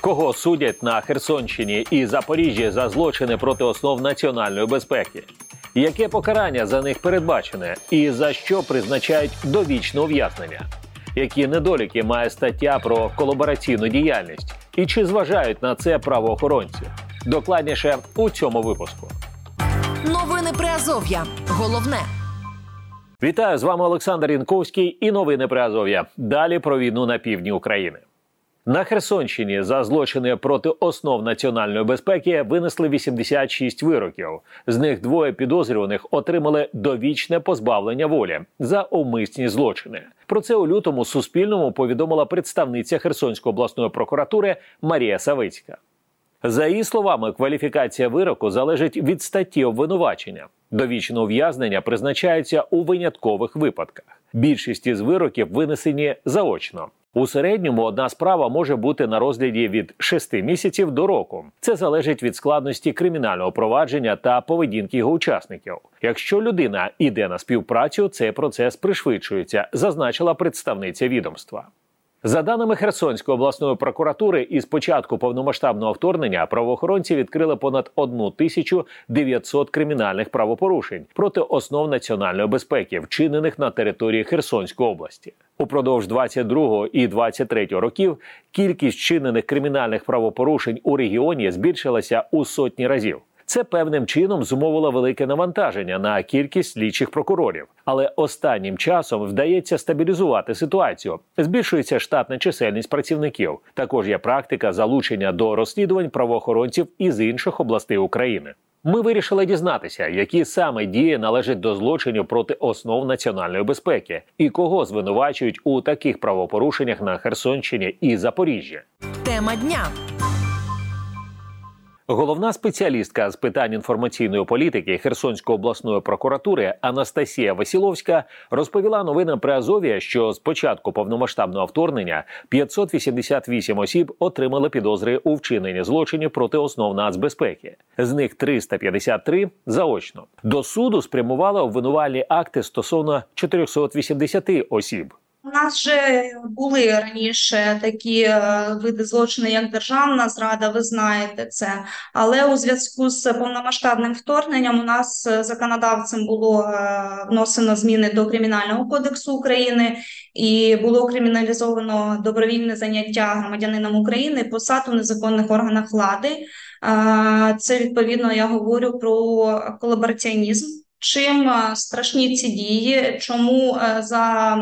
Кого судять на Херсонщині і Запоріжжі за злочини проти основ національної безпеки? Яке покарання за них передбачене, і за що призначають довічне ув'язнення? Які недоліки має стаття про колабораційну діяльність? І чи зважають на це правоохоронці? Докладніше у цьому випуску. Новини Приазов'я. Головне. Вітаю з вами Олександр Інковський і новини Приазов'я. Далі про війну на півдні України. На Херсонщині за злочини проти основ національної безпеки винесли 86 вироків. З них двоє підозрюваних отримали довічне позбавлення волі за умисні злочини. Про це у лютому Суспільному повідомила представниця Херсонської обласної прокуратури Марія Савицька. За її словами, кваліфікація вироку залежить від статті обвинувачення. Довічне ув'язнення призначається у виняткових випадках. Більшість із вироків винесені заочно. У середньому одна справа може бути на розгляді від 6 місяців до року. Це залежить від складності кримінального провадження та поведінки його учасників. Якщо людина іде на співпрацю, цей процес пришвидшується, зазначила представниця відомства. За даними Херсонської обласної прокуратури, із початку повномасштабного вторгнення правоохоронці відкрили понад 1900 кримінальних правопорушень проти основ національної безпеки, вчинених на території Херсонської області. Упродовж 22 і 23 років кількість вчинених кримінальних правопорушень у регіоні збільшилася у сотні разів. Це певним чином зумовило велике навантаження на кількість слідчих прокурорів, але останнім часом вдається стабілізувати ситуацію. Збільшується штатна чисельність працівників. Також є практика залучення до розслідувань правоохоронців із інших областей України. Ми вирішили дізнатися, які саме дії належать до злочинів проти основ національної безпеки і кого звинувачують у таких правопорушеннях на Херсонщині і Запоріжжі. Тема дня. Головна спеціалістка з питань інформаційної політики Херсонської обласної прокуратури Анастасія Васіловська розповіла новинам при Азові, що з початку повномасштабного вторгнення 588 осіб отримали підозри у вчиненні злочинів проти основ нацбезпеки. З них 353 – заочно. До суду спрямували обвинувальні акти стосовно 480 осіб. Нас вже були раніше такі е, види злочини, як державна зрада, ви знаєте це. Але у зв'язку з повномасштабним вторгненням у нас е, законодавцем було е, вносено зміни до Кримінального кодексу України і було криміналізовано добровільне заняття громадянином України посад у незаконних органах влади. Це відповідно я говорю про колабораціонізм. Чим страшні ці дії? Чому за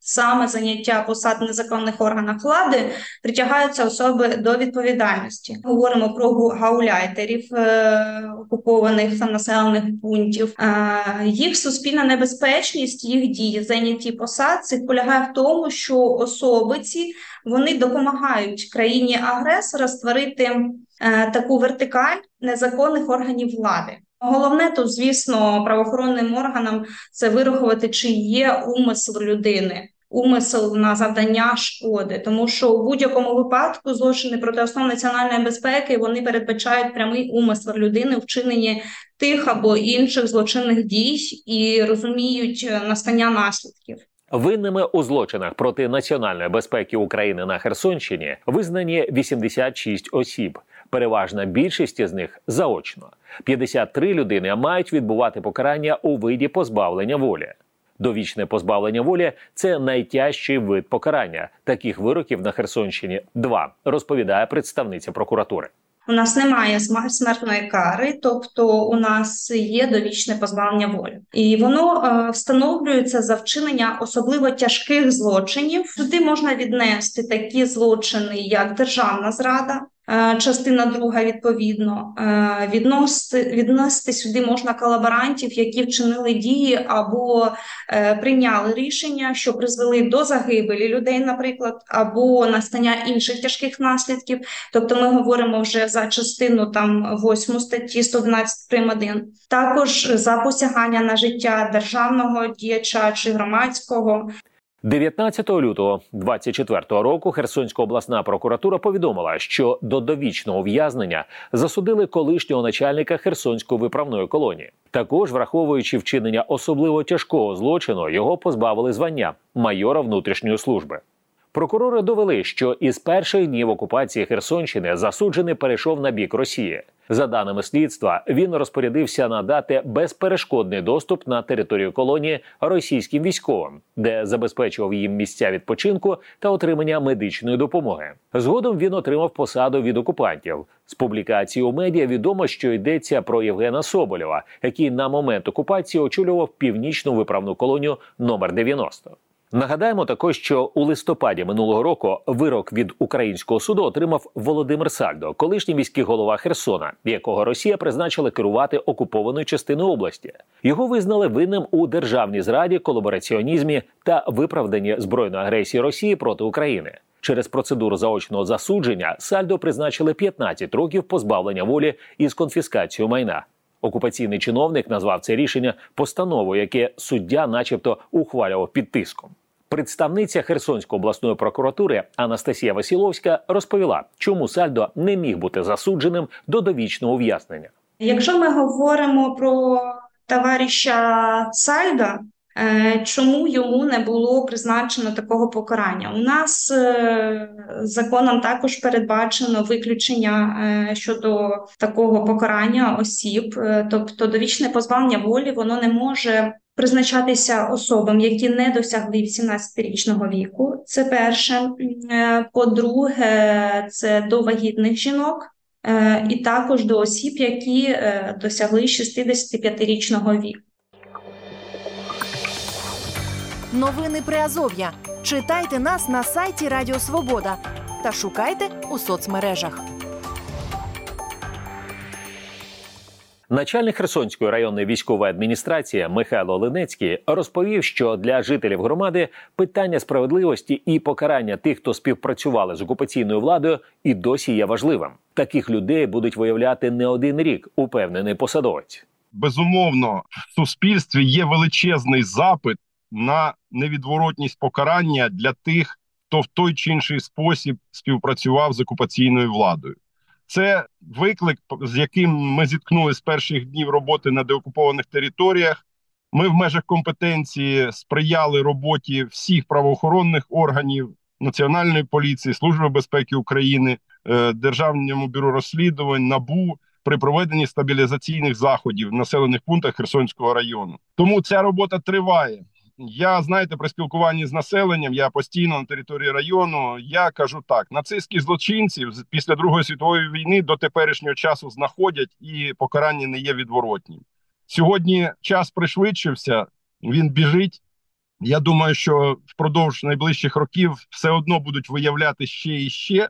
саме заняття посад в незаконних органах влади притягаються особи до відповідальності. Говоримо про гауляйтерів е, окупованих населених пунктів. Е, їх суспільна небезпечність, їх дії зайняті посадці полягає в тому, що особи ці вони допомагають країні агресора створити е, таку вертикаль незаконних органів влади. Головне то, звісно, правоохоронним органам це вирахувати, чи є умисел людини умисел на завдання шкоди, тому що у будь-якому випадку злочини проти основ національної безпеки вони передбачають прямий умисел людини у вчиненні тих або інших злочинних дій і розуміють е, настання наслідків. Винними у злочинах проти національної безпеки України на Херсонщині визнані 86 осіб. Переважна більшість з них заочно. 53 людини мають відбувати покарання у виді позбавлення волі. Довічне позбавлення волі це найтяжчий вид покарання. Таких вироків на Херсонщині два розповідає представниця прокуратури. У нас немає смертної кари, тобто у нас є довічне позбавлення волі, і воно е, встановлюється за вчинення особливо тяжких злочинів. Туди можна віднести такі злочини, як державна зрада, частина друга відповідно е, відносити, відносити сюди можна колаборантів, які вчинили дії або е, прийняли рішення, що призвели до загибелі людей, наприклад, або настання інших тяжких наслідків. Тобто, ми говоримо вже за частину там 8 статті 112 прим. 1. також за посягання на життя державного діяча чи громадського. 19 лютого 24 року Херсонська обласна прокуратура повідомила, що до довічного ув'язнення засудили колишнього начальника Херсонської виправної колонії. Також, враховуючи вчинення особливо тяжкого злочину, його позбавили звання майора внутрішньої служби. Прокурори довели, що із перших днів окупації Херсонщини засуджений перейшов на бік Росії. За даними слідства, він розпорядився надати безперешкодний доступ на територію колонії російським військовим, де забезпечував їм місця відпочинку та отримання медичної допомоги. Згодом він отримав посаду від окупантів. З публікації у медіа відомо, що йдеться про Євгена Соболєва, який на момент окупації очолював північну виправну колонію номер 90. Нагадаємо також, що у листопаді минулого року вирок від українського суду отримав Володимир Сальдо, колишній міський голова Херсона, якого Росія призначила керувати окупованою частиною області. Його визнали винним у державній зраді, колабораціонізмі та виправданні збройної агресії Росії проти України. Через процедуру заочного засудження Сальдо призначили 15 років позбавлення волі із конфіскацією майна. Окупаційний чиновник назвав це рішення постановою, яке суддя, начебто, ухвалював під тиском. Представниця Херсонської обласної прокуратури Анастасія Василовська розповіла, чому Сальдо не міг бути засудженим до довічного ув'язнення. Якщо ми говоримо про товариша Сальда, е, чому йому не було призначено такого покарання? У нас е, законом також передбачено виключення е, щодо такого покарання осіб, тобто довічне позбавлення волі, воно не може призначатися особам, які не досягли 18-річного віку. Це перше. По-друге, це до вагітних жінок. І також до осіб, які досягли 65-річного віку. Новини Приазов'я. Читайте нас на сайті Радіо Свобода та шукайте у соцмережах. Начальник Херсонської районної військової адміністрації Михайло Ленецький розповів, що для жителів громади питання справедливості і покарання тих, хто співпрацювали з окупаційною владою, і досі є важливим. Таких людей будуть виявляти не один рік, упевнений посадовець. Безумовно, в суспільстві є величезний запит на невідворотність покарання для тих, хто в той чи інший спосіб співпрацював з окупаційною владою. Це виклик, з яким ми зіткнулися з перших днів роботи на деокупованих територіях. Ми в межах компетенції сприяли роботі всіх правоохоронних органів Національної поліції, Служби безпеки України, е, Державному бюро розслідувань, набу при проведенні стабілізаційних заходів в населених пунктах Херсонського району. Тому ця робота триває. Я знаєте, при спілкуванні з населенням, я постійно на території району. Я кажу так: нацистські злочинці після Другої світової війни до теперішнього часу знаходять і покарання не є відворотнім. Сьогодні час пришвидшився, він біжить. Я думаю, що впродовж найближчих років все одно будуть виявляти ще і ще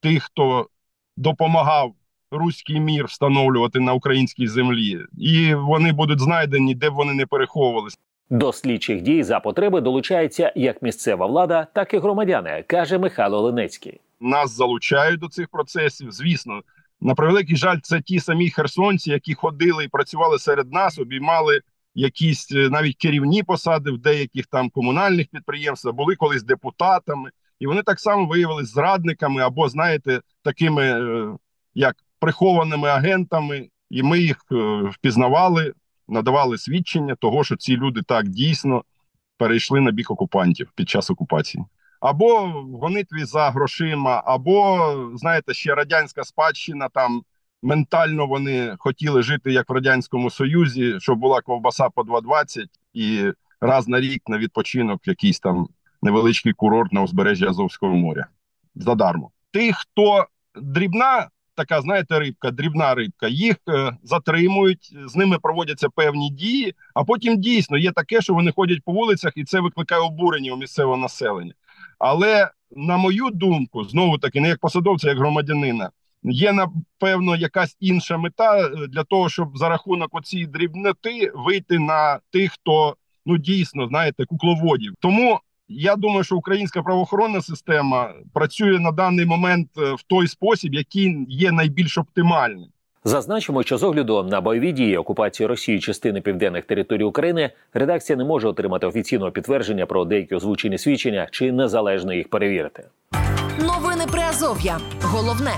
тих, хто допомагав руський мір встановлювати на українській землі, і вони будуть знайдені, де б вони не переховувалися. До слідчих дій за потреби долучається як місцева влада, так і громадяни, каже Михайло Ленецький. Нас залучають до цих процесів. Звісно, на превеликий жаль, це ті самі херсонці, які ходили і працювали серед нас, обіймали якісь е, навіть керівні посади в деяких там комунальних підприємствах, були колись депутатами, і вони так само виявилися зрадниками або, знаєте, такими е, як прихованими агентами, і ми їх е, впізнавали надавали свідчення того, що ці люди так дійсно перейшли на бік окупантів під час окупації. Або в гонитві за грошима, або, знаєте, ще радянська спадщина там ментально вони хотіли жити як в Радянському Союзі, щоб була ковбаса по 2,20 і раз на рік на відпочинок якийсь там невеличкий курорт на узбережжі Азовського моря. Задармо. Тих, хто дрібна така, знаєте, рибка, дрібна рибка. Їх е, затримують, з ними проводяться певні дії. А потім дійсно є таке, що вони ходять по вулицях, і це викликає обурення у місцевого населення. Але на мою думку, знову таки, не як посадовця, як громадянина, є напевно якась інша мета е, для того, щоб за рахунок оцієї дрібноти вийти на тих, хто ну дійсно знаєте, кукловодів. Тому я думаю, що українська правоохоронна система працює на даний момент е, в той спосіб, який є найбільш оптимальним. Зазначимо, що з огляду на бойові дії окупації Росії частини південних територій України редакція не може отримати офіційного підтвердження про деякі озвучені свідчення чи незалежно їх перевірити. Новини Приазов'я. Головне.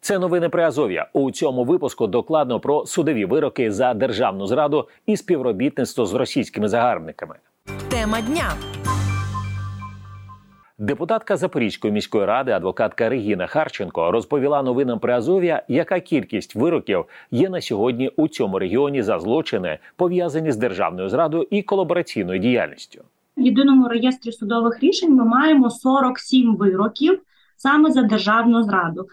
Це новини Приазов'я. У цьому випуску докладно про судові вироки за державну зраду і співробітництво з російськими загарбниками. Тема дня Депутатка Запорізької міської ради, адвокатка Регіна Харченко, розповіла новинам при Азов'я, яка кількість вироків є на сьогодні у цьому регіоні за злочини, пов'язані з державною зрадою і колабораційною діяльністю. В єдиному реєстрі судових рішень ми маємо 47 вироків саме за державну зраду.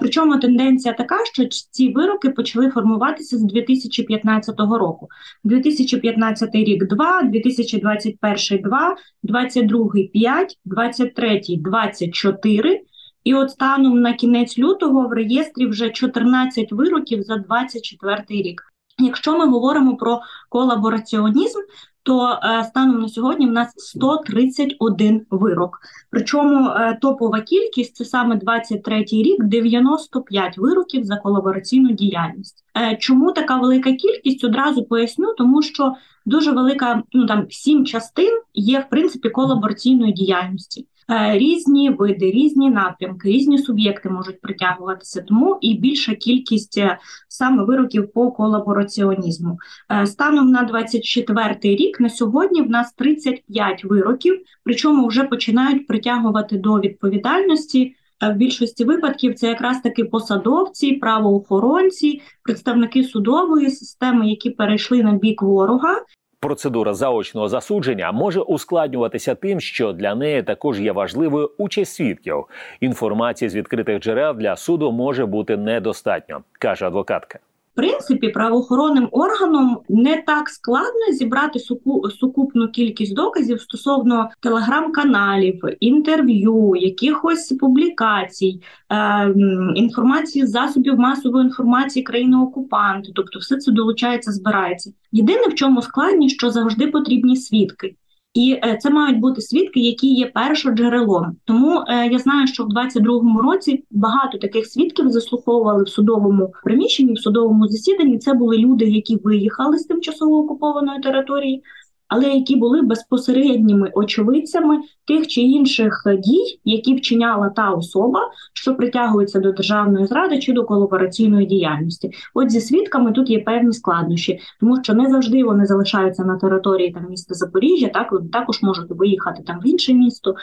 Причому тенденція така, що ці вироки почали формуватися з 2015 року. 2015 рік 2, 2021 2, 22 5, 23 24. І от станом на кінець лютого в реєстрі вже 14 вироків за 24 рік. Якщо ми говоримо про колабораціонізм, то е, станом на сьогодні в нас 131 вирок. Причому е, топова кількість це саме 23-й рік, 95 вироків за колабораційну діяльність. Е, чому така велика кількість? Одразу поясню, тому що дуже велика, ну там сім частин є в принципі колабораційної діяльності. Е, різні види, різні напрямки, різні суб'єкти можуть притягуватися, тому і більша кількість е, саме вироків по колабораціонізму. Е, станом на 24 рік на сьогодні в нас 35 вироків, причому вже починають притягувати до відповідальності. В більшості випадків це якраз таки посадовці, правоохоронці, представники судової системи, які перейшли на бік ворога, Процедура заочного засудження може ускладнюватися тим, що для неї також є важливою участь свідків. Інформації з відкритих джерел для суду може бути недостатньо, каже адвокатка принципі правоохоронним органом не так складно зібрати суку, сукупну кількість доказів стосовно телеграм-каналів, інтерв'ю, якихось публікацій, е, інформації з засобів масової інформації країни окупанти. Тобто, все це долучається, збирається. Єдине в чому складність, що завжди потрібні свідки. І е, це мають бути свідки, які є першоджерелом. Тому е, я знаю, що в 22-му році багато таких свідків заслуховували в судовому приміщенні, в судовому засіданні. Це були люди, які виїхали з тимчасово окупованої території, але які були безпосередніми очевидцями тих чи інших дій, які вчиняла та особа, що притягується до державної зради чи до колабораційної діяльності. От зі свідками тут є певні складнощі, тому що не завжди вони залишаються на території там міста Запоріжжя, так вони також можуть виїхати там в інше місто.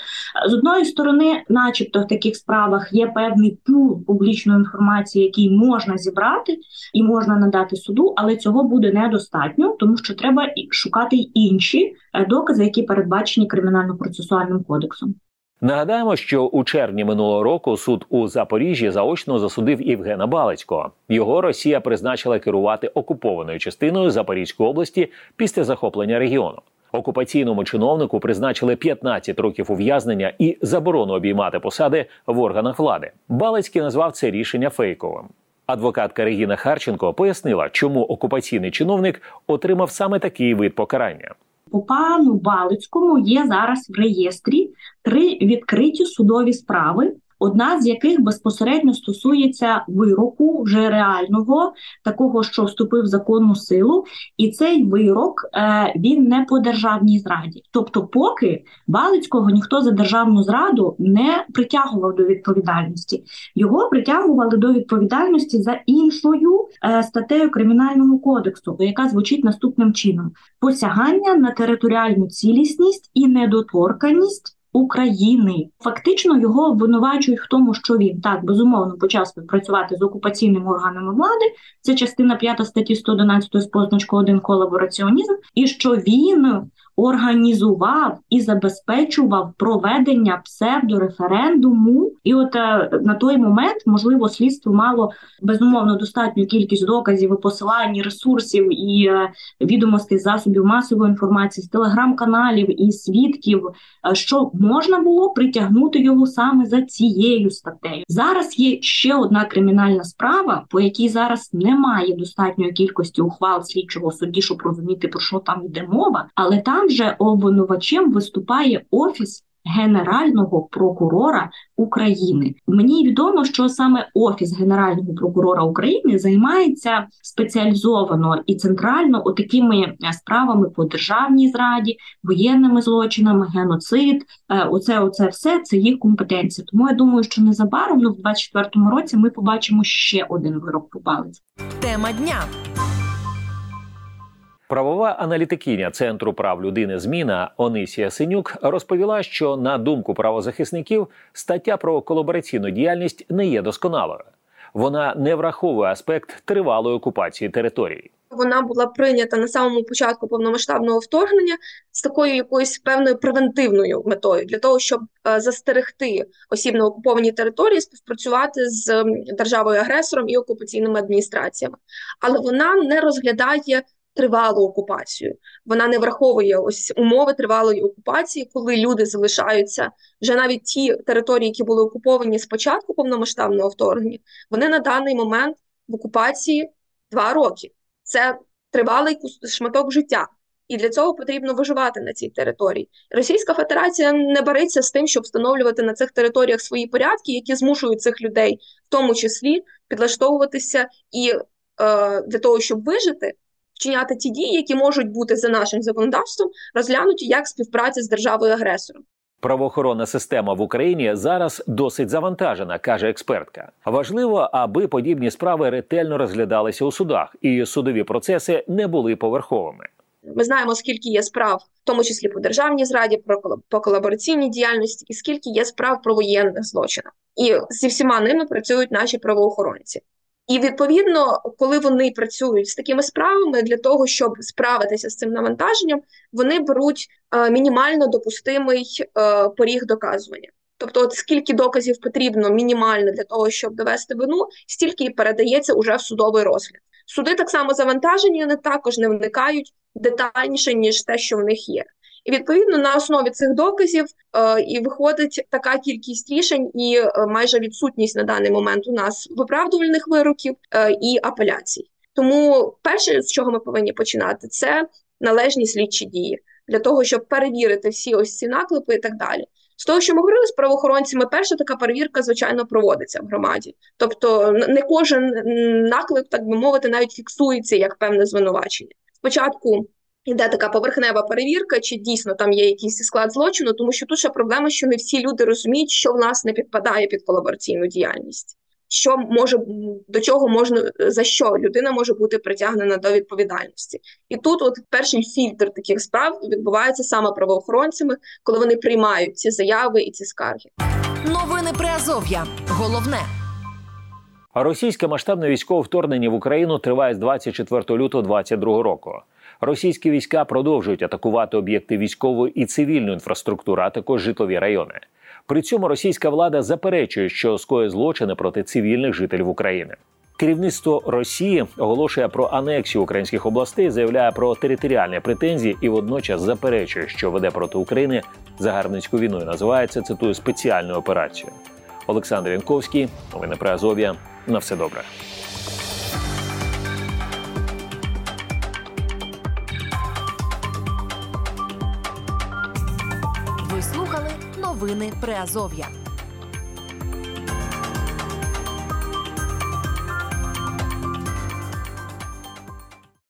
З одної сторони, начебто, в таких справах є певний пул публічної інформації, який можна зібрати і можна надати суду, але цього буде недостатньо, тому що треба шукати й інші е, докази, які передбачені кримінально-процесуальним кодексом. Нагадаємо, що у червні минулого року суд у Запоріжжі заочно засудив Євгена Балицького. Його Росія призначила керувати окупованою частиною Запорізької області після захоплення регіону. Окупаційному чиновнику призначили 15 років ув'язнення і заборону обіймати посади в органах влади. Балицький назвав це рішення фейковим. Адвокатка Регіна Харченко пояснила, чому окупаційний чиновник отримав саме такий вид покарання. По пану Балицькому є зараз в реєстрі три відкриті судові справи одна з яких безпосередньо стосується вироку вже реального, такого, що вступив в законну силу, і цей вирок е, він не по державній зраді. Тобто, поки Балицького ніхто за державну зраду не притягував до відповідальності, його притягували до відповідальності за іншою е, статтею кримінального кодексу, яка звучить наступним чином: посягання на територіальну цілісність і недоторканість. України. Фактично його обвинувачують в тому, що він так безумовно почав співпрацювати з окупаційними органами влади. Це частина 5 статті 111 з позначкою 1 колабораціонізм, і що він організував і забезпечував проведення псевдореферендуму. І от е, на той момент можливо слідство мало безумовно достатню кількість доказів і посилань, ресурсів і е, відомостей засобів масової інформації з телеграм-каналів і свідків, е, що можна було притягнути його саме за цією статтею. Зараз є ще одна кримінальна справа, по якій зараз немає достатньої кількості ухвал слідчого судді, щоб розуміти про що там йде мова, але там же обвинувачем виступає офіс Генерального прокурора України. Мені відомо, що саме Офіс Генерального прокурора України займається спеціалізовано і центрально отакими е, справами по державній зраді, воєнними злочинами, геноцид. Е, оце, оце все це їх компетенція. Тому я думаю, що незабаром ну, в 24-му році ми побачимо ще один вирок по. Тема дня. Правова аналітикиня Центру прав людини зміна Онисія Синюк розповіла, що на думку правозахисників стаття про колабораційну діяльність не є досконалою. Вона не враховує аспект тривалої окупації території. Вона була прийнята на самому початку повномасштабного вторгнення з такою якоюсь певною превентивною метою для того, щоб е, застерегти осіб на окупованій території співпрацювати з державою агресором і окупаційними адміністраціями, але вона не розглядає тривалу окупацію. Вона не враховує ось умови тривалої окупації, коли люди залишаються вже навіть ті території, які були окуповані з початку повномасштабного вторгнення, вони на даний момент в окупації два роки. Це тривалий шматок життя. І для цього потрібно виживати на цій території. Російська Федерація не береться з тим, щоб встановлювати на цих територіях свої порядки, які змушують цих людей, в тому числі, підлаштовуватися і е, для того, щоб вижити, вчиняти ті дії, які можуть бути за нашим законодавством, розглянуті як співпраця з державою агресором. Правоохоронна система в Україні зараз досить завантажена, каже експертка. Важливо, аби подібні справи ретельно розглядалися у судах, і судові процеси не були поверховими. Ми знаємо, скільки є справ, в тому числі по державній зраді, про по колабораційній діяльності, і скільки є справ про воєнних злочинах, і зі всіма ними працюють наші правоохоронці. І відповідно, коли вони працюють з такими справами для того, щоб справитися з цим навантаженням, вони беруть е, мінімально допустимий е, поріг доказування. Тобто, от скільки доказів потрібно мінімально для того, щоб довести вину, стільки і передається уже в судовий розгляд. Суди так само завантажені, вони також не вникають детальніше ніж те, що в них є. І відповідно на основі цих доказів е, і виходить така кількість рішень, і е, майже відсутність на даний момент у нас виправдувальних вироків е, і апеляцій. Тому перше, з чого ми повинні починати, це належні слідчі дії для того, щоб перевірити всі ось ці наклепи і так далі. З того, що ми говорили з правоохоронцями, перша така перевірка, звичайно, проводиться в громаді. Тобто, не кожен наклеп, так би мовити, навіть фіксується як певне звинувачення. Спочатку Іде така поверхнева перевірка, чи дійсно там є якийсь склад злочину, тому що тут ще проблема, що не всі люди розуміють, що в нас не підпадає під колабораційну діяльність, що може до чого можна за що людина може бути притягнена до відповідальності. І тут, от перший фільтр таких справ відбувається саме правоохоронцями, коли вони приймають ці заяви і ці скарги. Новини Приазов'я. Головне. Російське масштабне військове вторгнення в Україну триває з 24 лютого 2022 року. Російські війська продовжують атакувати об'єкти військової і цивільної інфраструктури, а також житлові райони. При цьому російська влада заперечує, що скоє злочини проти цивільних жителів України. Керівництво Росії оголошує про анексію українських областей, заявляє про територіальні претензії і водночас заперечує, що веде проти України загарбницьку війну. і Називається цитую спеціальну операцію. Олександр Янковський, новини про Азов'я. На все добре. Новини Приазов'я.